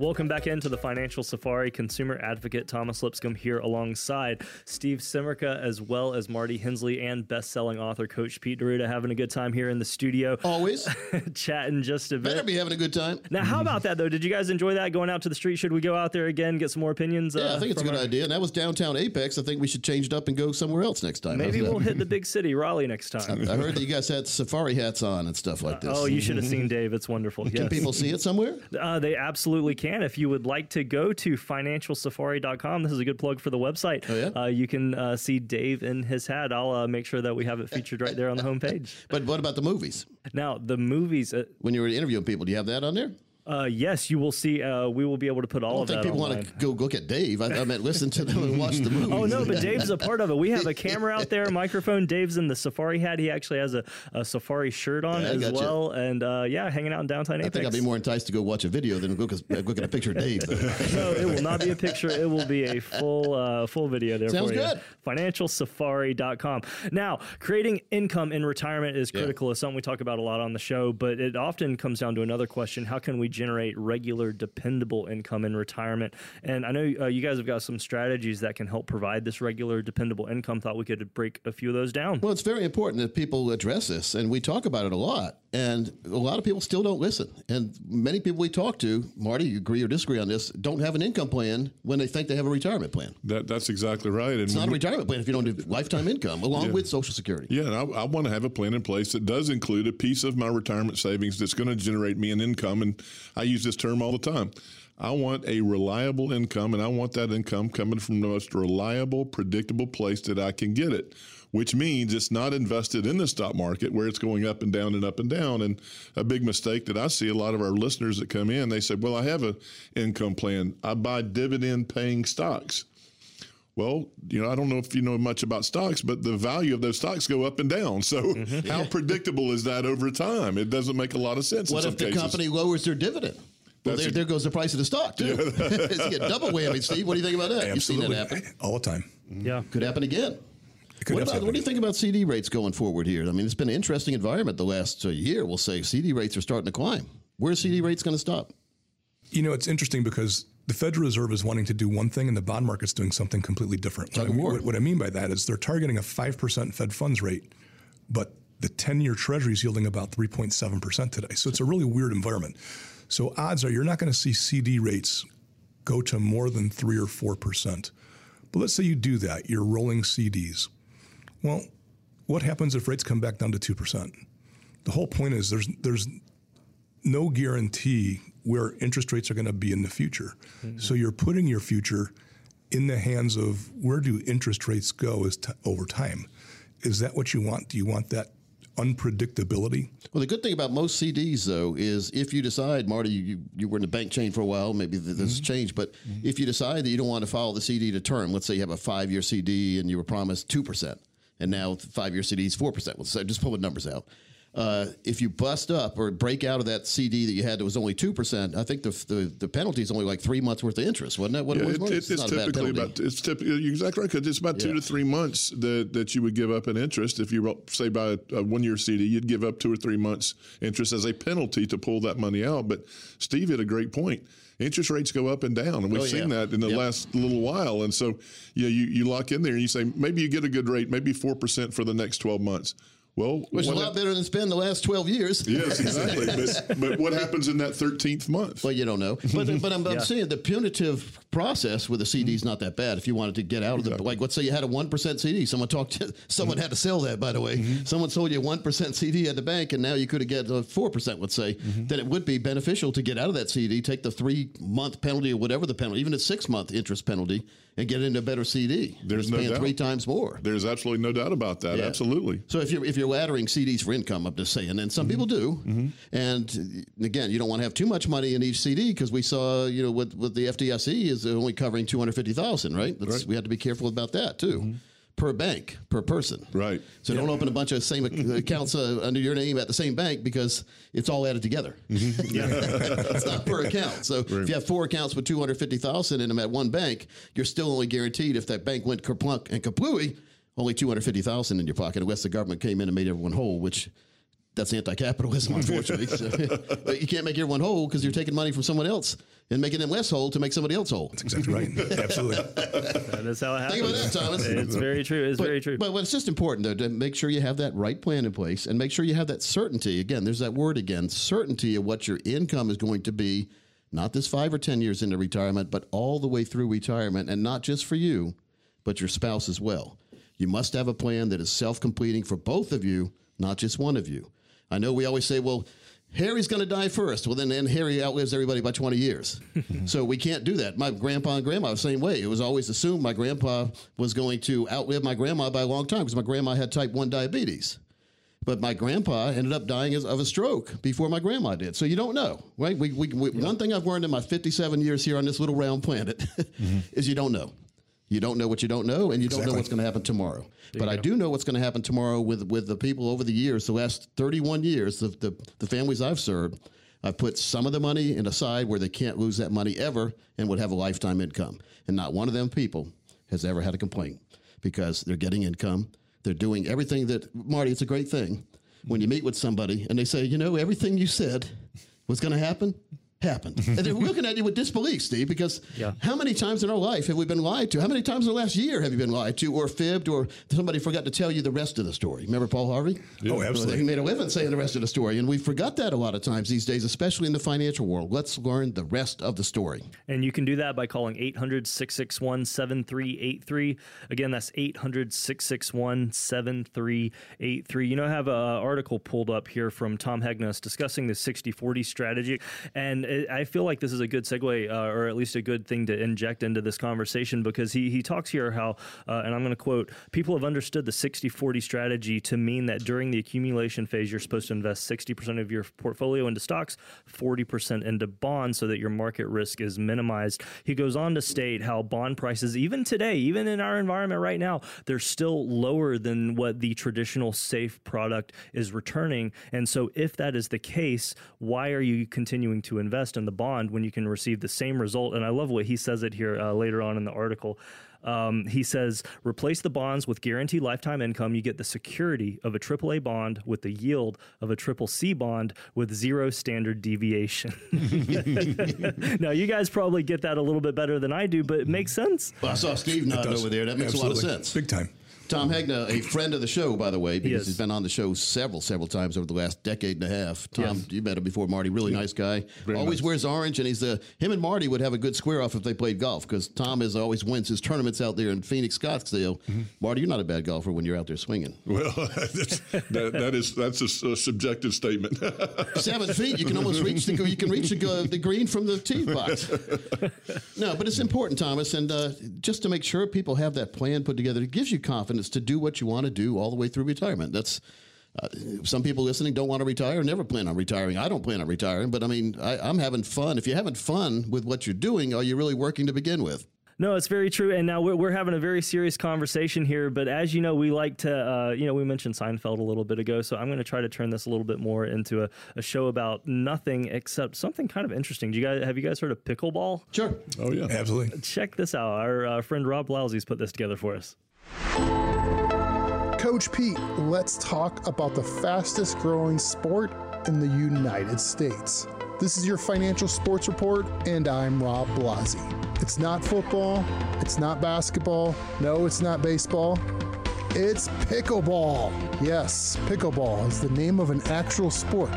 Welcome back into the Financial Safari. Consumer advocate Thomas Lipscomb here alongside Steve Simerka, as well as Marty Hensley and best-selling author Coach Pete D'Arruda, having a good time here in the studio. Always chatting just a bit. better be having a good time. Now, how about that though? Did you guys enjoy that going out to the street? Should we go out there again, get some more opinions? Yeah, uh, I think it's a good our- idea. And that was downtown Apex. I think we should change it up and go somewhere else next time. Maybe we'll hit the big city, Raleigh, next time. I heard that you guys had safari hats on and stuff like this. Oh, you should have seen Dave. It's wonderful. Can people see it somewhere? Uh, they absolutely can. If you would like to go to financialsafari.com, this is a good plug for the website. Oh, yeah? uh, you can uh, see Dave in his hat. I'll uh, make sure that we have it featured right there on the homepage. But what about the movies? Now, the movies, uh, When you were interviewing people, do you have that on there? Uh, yes, you will see. Uh, we will be able to put all I of don't think that people online. want to go look at Dave. I, I meant listen to them and watch the movie. Oh no, but Dave's a part of it. We have a camera out there, a microphone. Dave's in the safari hat. He actually has a, a safari shirt on Yeah, as well, and uh, yeah, hanging out in downtown I think I'd be more enticed to go watch a video than look, look at a picture of Dave. no, it will not be a picture. It will be a full uh, full video there Sounds for you. good. Financialsafari.com. Now, creating income in retirement is Yeah. critical. It's something we talk about a lot on the show, but it often comes down to another question. How can we generate regular, dependable income in retirement? And I know uh, you guys have got some strategies that can help provide this regular, dependable income. Thought we could break a few of those down. Well, it's very important that people address this, and we talk about it a lot. And a lot of people still don't listen. And many people we talk to, Marty, you agree or disagree on this, don't have an income plan when they think they have a retirement plan. That that's exactly right. And It's not a retirement plan if you don't have lifetime income, along with Social Security. yeah, and I, I want to have a plan in place that does include a piece of my retirement savings that's going to generate me an income. And I use this term all the time. I want a reliable income, and I want that income coming from the most reliable, predictable place that I can get it. Which means it's not invested in the stock market where it's going up and down and up and down. And a big mistake that I see a lot of our listeners that come in, they say, "Well, I have an income plan. I buy dividend-paying stocks." Well, you know, I don't know if you know much about stocks, but the value of those stocks go up and down. So, mm-hmm. how predictable is that over time? It doesn't make a lot of sense. What in if some the cases. company lowers their dividend? Well, there, a- there goes the price of the stock, too. it's a double whammy, Steve. What do you think about that? You've seen that happen. all the time. Mm-hmm. Yeah. Could happen again. It could What, about, what do you think about CD rates going forward here? I mean, it's been an interesting environment the last uh, year. We'll say CD rates are starting to climb. Where's CD rates going to stop? You know, it's interesting because the Federal Reserve is wanting to do one thing and the bond market's doing something completely different. What I, Tug of war. what, what I mean by that is they're targeting a 5% Fed funds rate, but the 10 year Treasury is yielding about 3.7% today. So it's a really weird environment. So odds are you're not going to see CD rates go to more than 3 or 4%. But let's say you do that, you're rolling CDs. Well, what happens if rates come back down to 2%? The whole point is there's there's no guarantee where interest rates are going to be in the future. Mm-hmm. So you're putting your future in the hands of where do interest rates go as t- over time. Is that what you want? Do you want that unpredictability? Well, the good thing about most CDs, though, is if you decide, Marty, you, you were in the bank chain for a while, maybe th- this has mm-hmm. changed, but mm-hmm. if you decide that you don't want to follow the CD to term, let's say you have a five year CD and you were promised 2%, and now five year CD is 4%. Well, so just pulling numbers out. Uh, if you bust up or break out of that CD that you had that was only 2%, I think the, the, the penalty is only like three months worth of interest, wasn't it? What, Yeah, what- it, what- it, it's not a bad typically about it's typically you're exactly right because it's about two Yeah. to three months that, that you would give up an interest if you say by a, a one year CD you'd give up two or three months interest as a penalty to pull that money out. But Steve had a great point. Interest rates go up and down, and we've Oh, seen that in the Yep. last little while. And so, you know, you, you lock in there and you say maybe you get a good rate, maybe four percent for the next twelve months. Well, Which is a lot hap- better than spend the last 12 years. Yes, exactly. but, but what happens in that 13th month? Well, you don't know, but but I'm, I'm saying the punitive process with a CD is not that bad. If you wanted to get out of the like, let's say you had a one percent CD, someone talked, to, someone had to sell that. By the way, mm-hmm. someone sold you a one percent CD at the bank, and now you could have get a four percent. Let's say mm-hmm. then it would be beneficial to get out of that CD, take the three month penalty or whatever the penalty, even a six month interest penalty, and get into a better CD. There's no paying doubt. three times more. There's absolutely no doubt about that. Yeah. Absolutely. So if you're if you're laddering CDs for income, I'm just saying, and some Mm-hmm. people do, and uh, again, you don't want to have too much money in each CD because we saw, you know, with with the FDIC is only covering two hundred fifty thousand, right? That's, Right. Mm-hmm. We have to be careful about that too, per bank, per person, Right. So don't open a bunch of same accounts uh, under your name at the same bank because it's all added together. Mm-hmm. it's not per account. So if you have four accounts with two hundred fifty thousand in them at one bank, you're still only guaranteed if that bank went kerplunk and kaplooey, only two hundred fifty thousand in your pocket, unless the government came in and made everyone whole, which. That's anti-capitalism, unfortunately. But you can't make everyone whole because you're taking money from someone else and making them less whole to make somebody else whole. That's exactly right. Absolutely. That is how it happens. Think about that, Thomas. It's very true. It's But, very true. But, but it's just important though to make sure you have that right plan in place and make sure you have that certainty. Again, there's that word again, certainty of what your income is going to be, not this five or ten years into retirement, but all the way through retirement, and not just for you, but your spouse as well. You must have a plan that is self-completing for both of you, not just one of you. I know we always say, well. Harry's going to die first. Well, then, then Harry outlives everybody by 20 years. so we can't do that. My grandpa and grandma, the same way. It was always assumed my grandpa was going to outlive my grandma by a long time because my grandma had type 1 diabetes. But my grandpa ended up dying of a stroke before my grandma did. So you don't know, right? We, we, we, One thing I've learned in my 57 years here on this little round planet mm-hmm. is you don't know. You don't know what you don't know, and you don't know what's going to happen tomorrow. But I do know what's going to happen tomorrow with with the people over the years, the last 31 years, the, the, the families I've served. I've put some of the money in aside where they can't lose that money ever and would have a lifetime income. And not one of them people has ever had a complaint because they're getting income. They're doing everything that, Marty, it's a great thing when you meet with somebody and they say, you know, everything you said was going to happen happened. and they're looking at you with disbelief, Steve, because Yeah. how many times in our life have we been lied to? How many times in the last year have you been lied to or fibbed or somebody forgot to tell you the rest of the story? Remember Paul Harvey? Oh, absolutely. He made a living saying the rest of the story. And we forgot that a lot of times these days, especially in the financial world. Let's learn the rest of the story. And you can do that by calling 800 661 7383. Again, that's 800 661 7383. You know, I have an article pulled up here from Tom Hegna discussing the 60 40 strategy. And it, I feel like this is a good segue, uh, or at least a good thing to inject into this conversation because he, he talks here how, uh, and I'm going to quote, people have understood the 60 40 strategy to mean that during the accumulation phase, you're supposed to invest 60% of your portfolio into stocks, 40% into bonds so that your market risk is minimized. He goes on to state how bond prices, even today, even in our environment right now, they're still lower than what the traditional safe product is returning. And so, if that is the case, why are you continuing to invest in the bond when you can receive the same result? And I love what he says it here uh, later on in the article. Um, he says, replace the bonds with guaranteed lifetime income. You get the security of a AAA bond with the yield of a triple C bond with zero standard deviation. now, you guys probably get that a little bit better than I do, but it makes sense. Well, I saw Steve nodding over there. That makes a lot of sense. Big time. Tom mm-hmm. Hegna, a friend of the show, by the way, because he's been on the show several, several times over the last decade and a half. Tom, Yes. you met him before, Marty. Really nice guy. always nice. wears orange, and he's the him and Marty would have a good square off if they played golf because Tom is always wins his tournaments out there in Phoenix, Scottsdale. Mm-hmm. Marty, you're not a bad golfer when you're out there swinging. Well, that's, that, that is that's a, a subjective statement. Seven feet, you can almost reach the you can reach the, the green from the tee box. No, but it's important, Thomas, and uh, just to make sure people have that plan put together, it gives you confidence to do what you want to do all the way through retirement. That's uh, some people listening don't want to retire, never plan on retiring. I don't plan on retiring, but I mean, I, I'm having fun. If you're having fun with what you're doing, are you really working to begin with? No, it's very true. And now we're, we're having a very serious conversation here. But as you know, we like to, uh, you know, we mentioned Seinfeld a little bit ago. So I'm going to try to turn this a little bit more into a, a show about nothing except something kind of interesting. Do you guys have you guys heard of pickleball? Sure. oh yeah, Absolutely. Check this out. Our uh, friend Rob Blasi's put this together for us. Coach Pete, let's talk about the fastest growing sport in the United States. This is your financial sports report, and I'm Rob Blasi. It's not football, it's not basketball, no, it's not baseball. It's pickleball. Yes, pickleball is the name of an actual sport,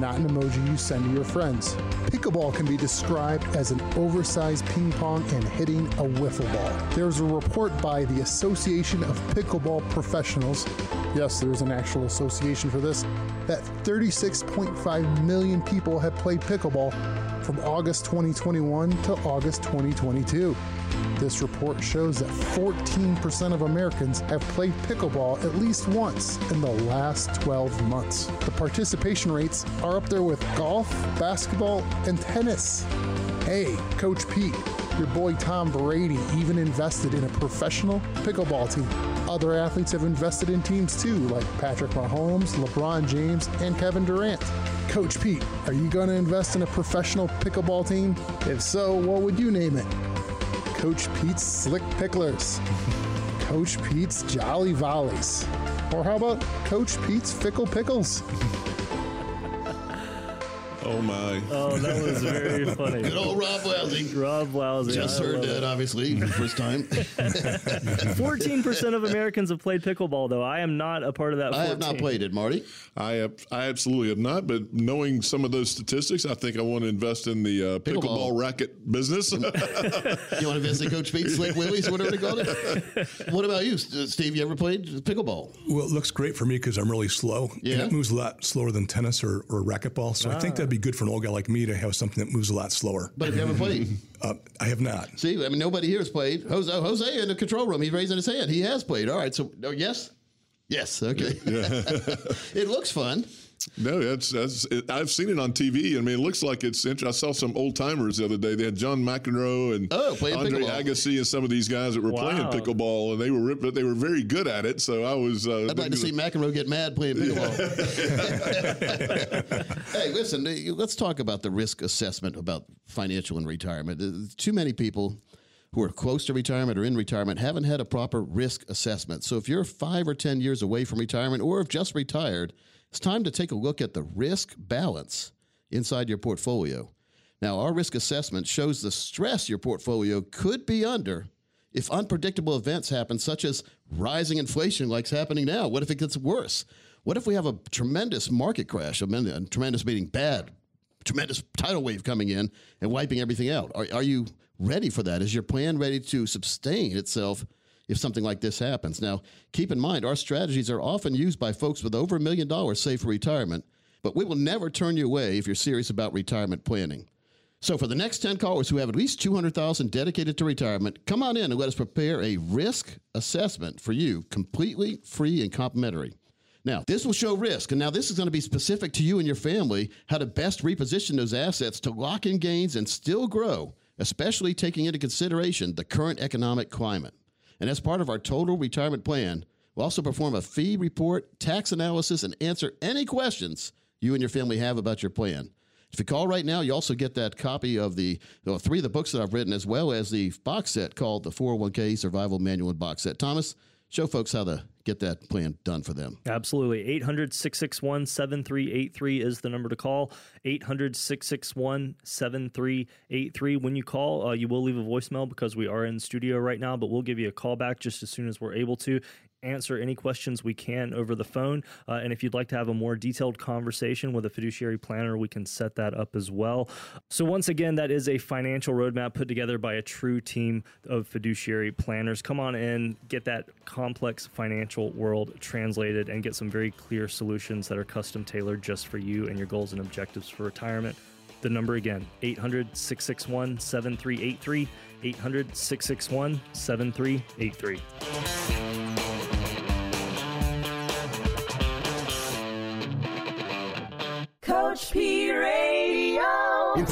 not an emoji you send to your friends. Pickleball can be described as an oversized ping pong and hitting a wiffle ball. There's a report by the Association of Pickleball Professionals. Yes, there's an actual association for this. That 36.5 million people have played pickleball from August 2021 to August 2022. This report shows that 14% of Americans have played pickleball at least once in the last 12 months. The participation rates are up there with golf, basketball, and tennis. Hey, Coach Pete, your boy Tom Brady even invested in a professional pickleball team. Other athletes have invested in teams too, like Patrick Mahomes, LeBron James, and Kevin Durant. Coach Pete, are you going to invest in a professional pickleball team? If so, what would you name it? Coach Pete's Slick Picklers, Coach Pete's Jolly Volleys, or how about Coach Pete's Fickle Pickles? Oh my! Oh, that was very funny. Good old Rob Lousy. Rob Lousy. Just I heard love that, it. obviously, for the first time. 14% of Americans have played pickleball, though. I am not a part of that. 14. I have not played it, Marty. I ab- I absolutely have not, but knowing some of those statistics, I think I want to invest in the uh, pickleball. Pickleball. racket business. You want to visit Coach Pete, Slick Willies, whatever they call it? What about you, Steve? You ever played pickleball? Well, it looks great for me because I'm really slow. Yeah. And it moves a lot slower than tennis or, or racquetball. So I think that'd be good for an old guy like me to have something that moves a lot slower. But if you haven't played, Uh, I have not. see, I mean, nobody here has played. Jose, Jose in the control room, he's raising his hand. He has played. All right, so oh, yes, yes, okay. it looks fun. No, that's that's. It, I've seen it on TV. I mean, it looks like it's. Interesting. I saw some old timers the other day. They had John McEnroe and Oh, Andre pickleball. Agassi and some of these guys that were playing pickleball, and they were rip- but they were very good at it. So I was. Uh, I'd like to see McEnroe get mad playing pickleball. hey, listen, let's talk about the risk assessment about financial and retirement. Uh, Too many people who are close to retirement or in retirement haven't had a proper risk assessment. So if you're five or 10 years away from retirement or have just retired, it's time to take a look at the risk balance inside your portfolio. Now, our risk assessment shows the stress your portfolio could be under if unpredictable events happen, such as rising inflation, like's happening now. What if it gets worse? What if we have a tremendous market crash? A tremendous meaning bad, tremendous tidal wave coming in and wiping everything out. Are, are you ready for that? Is your plan ready to sustain itself if something like this happens? Now, keep in mind, our strategies are often used by folks with over a million dollars saved for retirement, but we will never turn you away if you're serious about retirement planning. So for the next 10 callers who have at least 200,000 dedicated to retirement, come on in and let us prepare a risk assessment for you, completely free and complimentary. Now, this will show risk, and now this is going to be specific to you and your family, how to best reposition those assets to lock in gains and still grow, especially taking into consideration the current economic climate. And as part of our total retirement plan, we'll also perform a fee report, tax analysis, and answer any questions you and your family have about your plan. If you call right now, you also get that copy of the well, three of the books that I've written, as well as the box set called the 401k Survival Manual and Box Set. Thomas, show folks how to get that plan done for them. Absolutely. 800 661 7383 is the number to call. 800 661 7383. When you call, uh, you will leave a voicemail because we are in studio right now, but we'll give you a call back just as soon as we're able to answer any questions we can over the phone. Uh, and if you'd like to have a more detailed conversation with a fiduciary planner, we can set that up as well. So, once again, that is a financial roadmap put together by a true team of fiduciary planners. Come on in, get that complex financial world translated, and get some very clear solutions that are custom tailored just for you and your goals and objectives for retirement. The number again, 800 661 7383. 800 661 7383.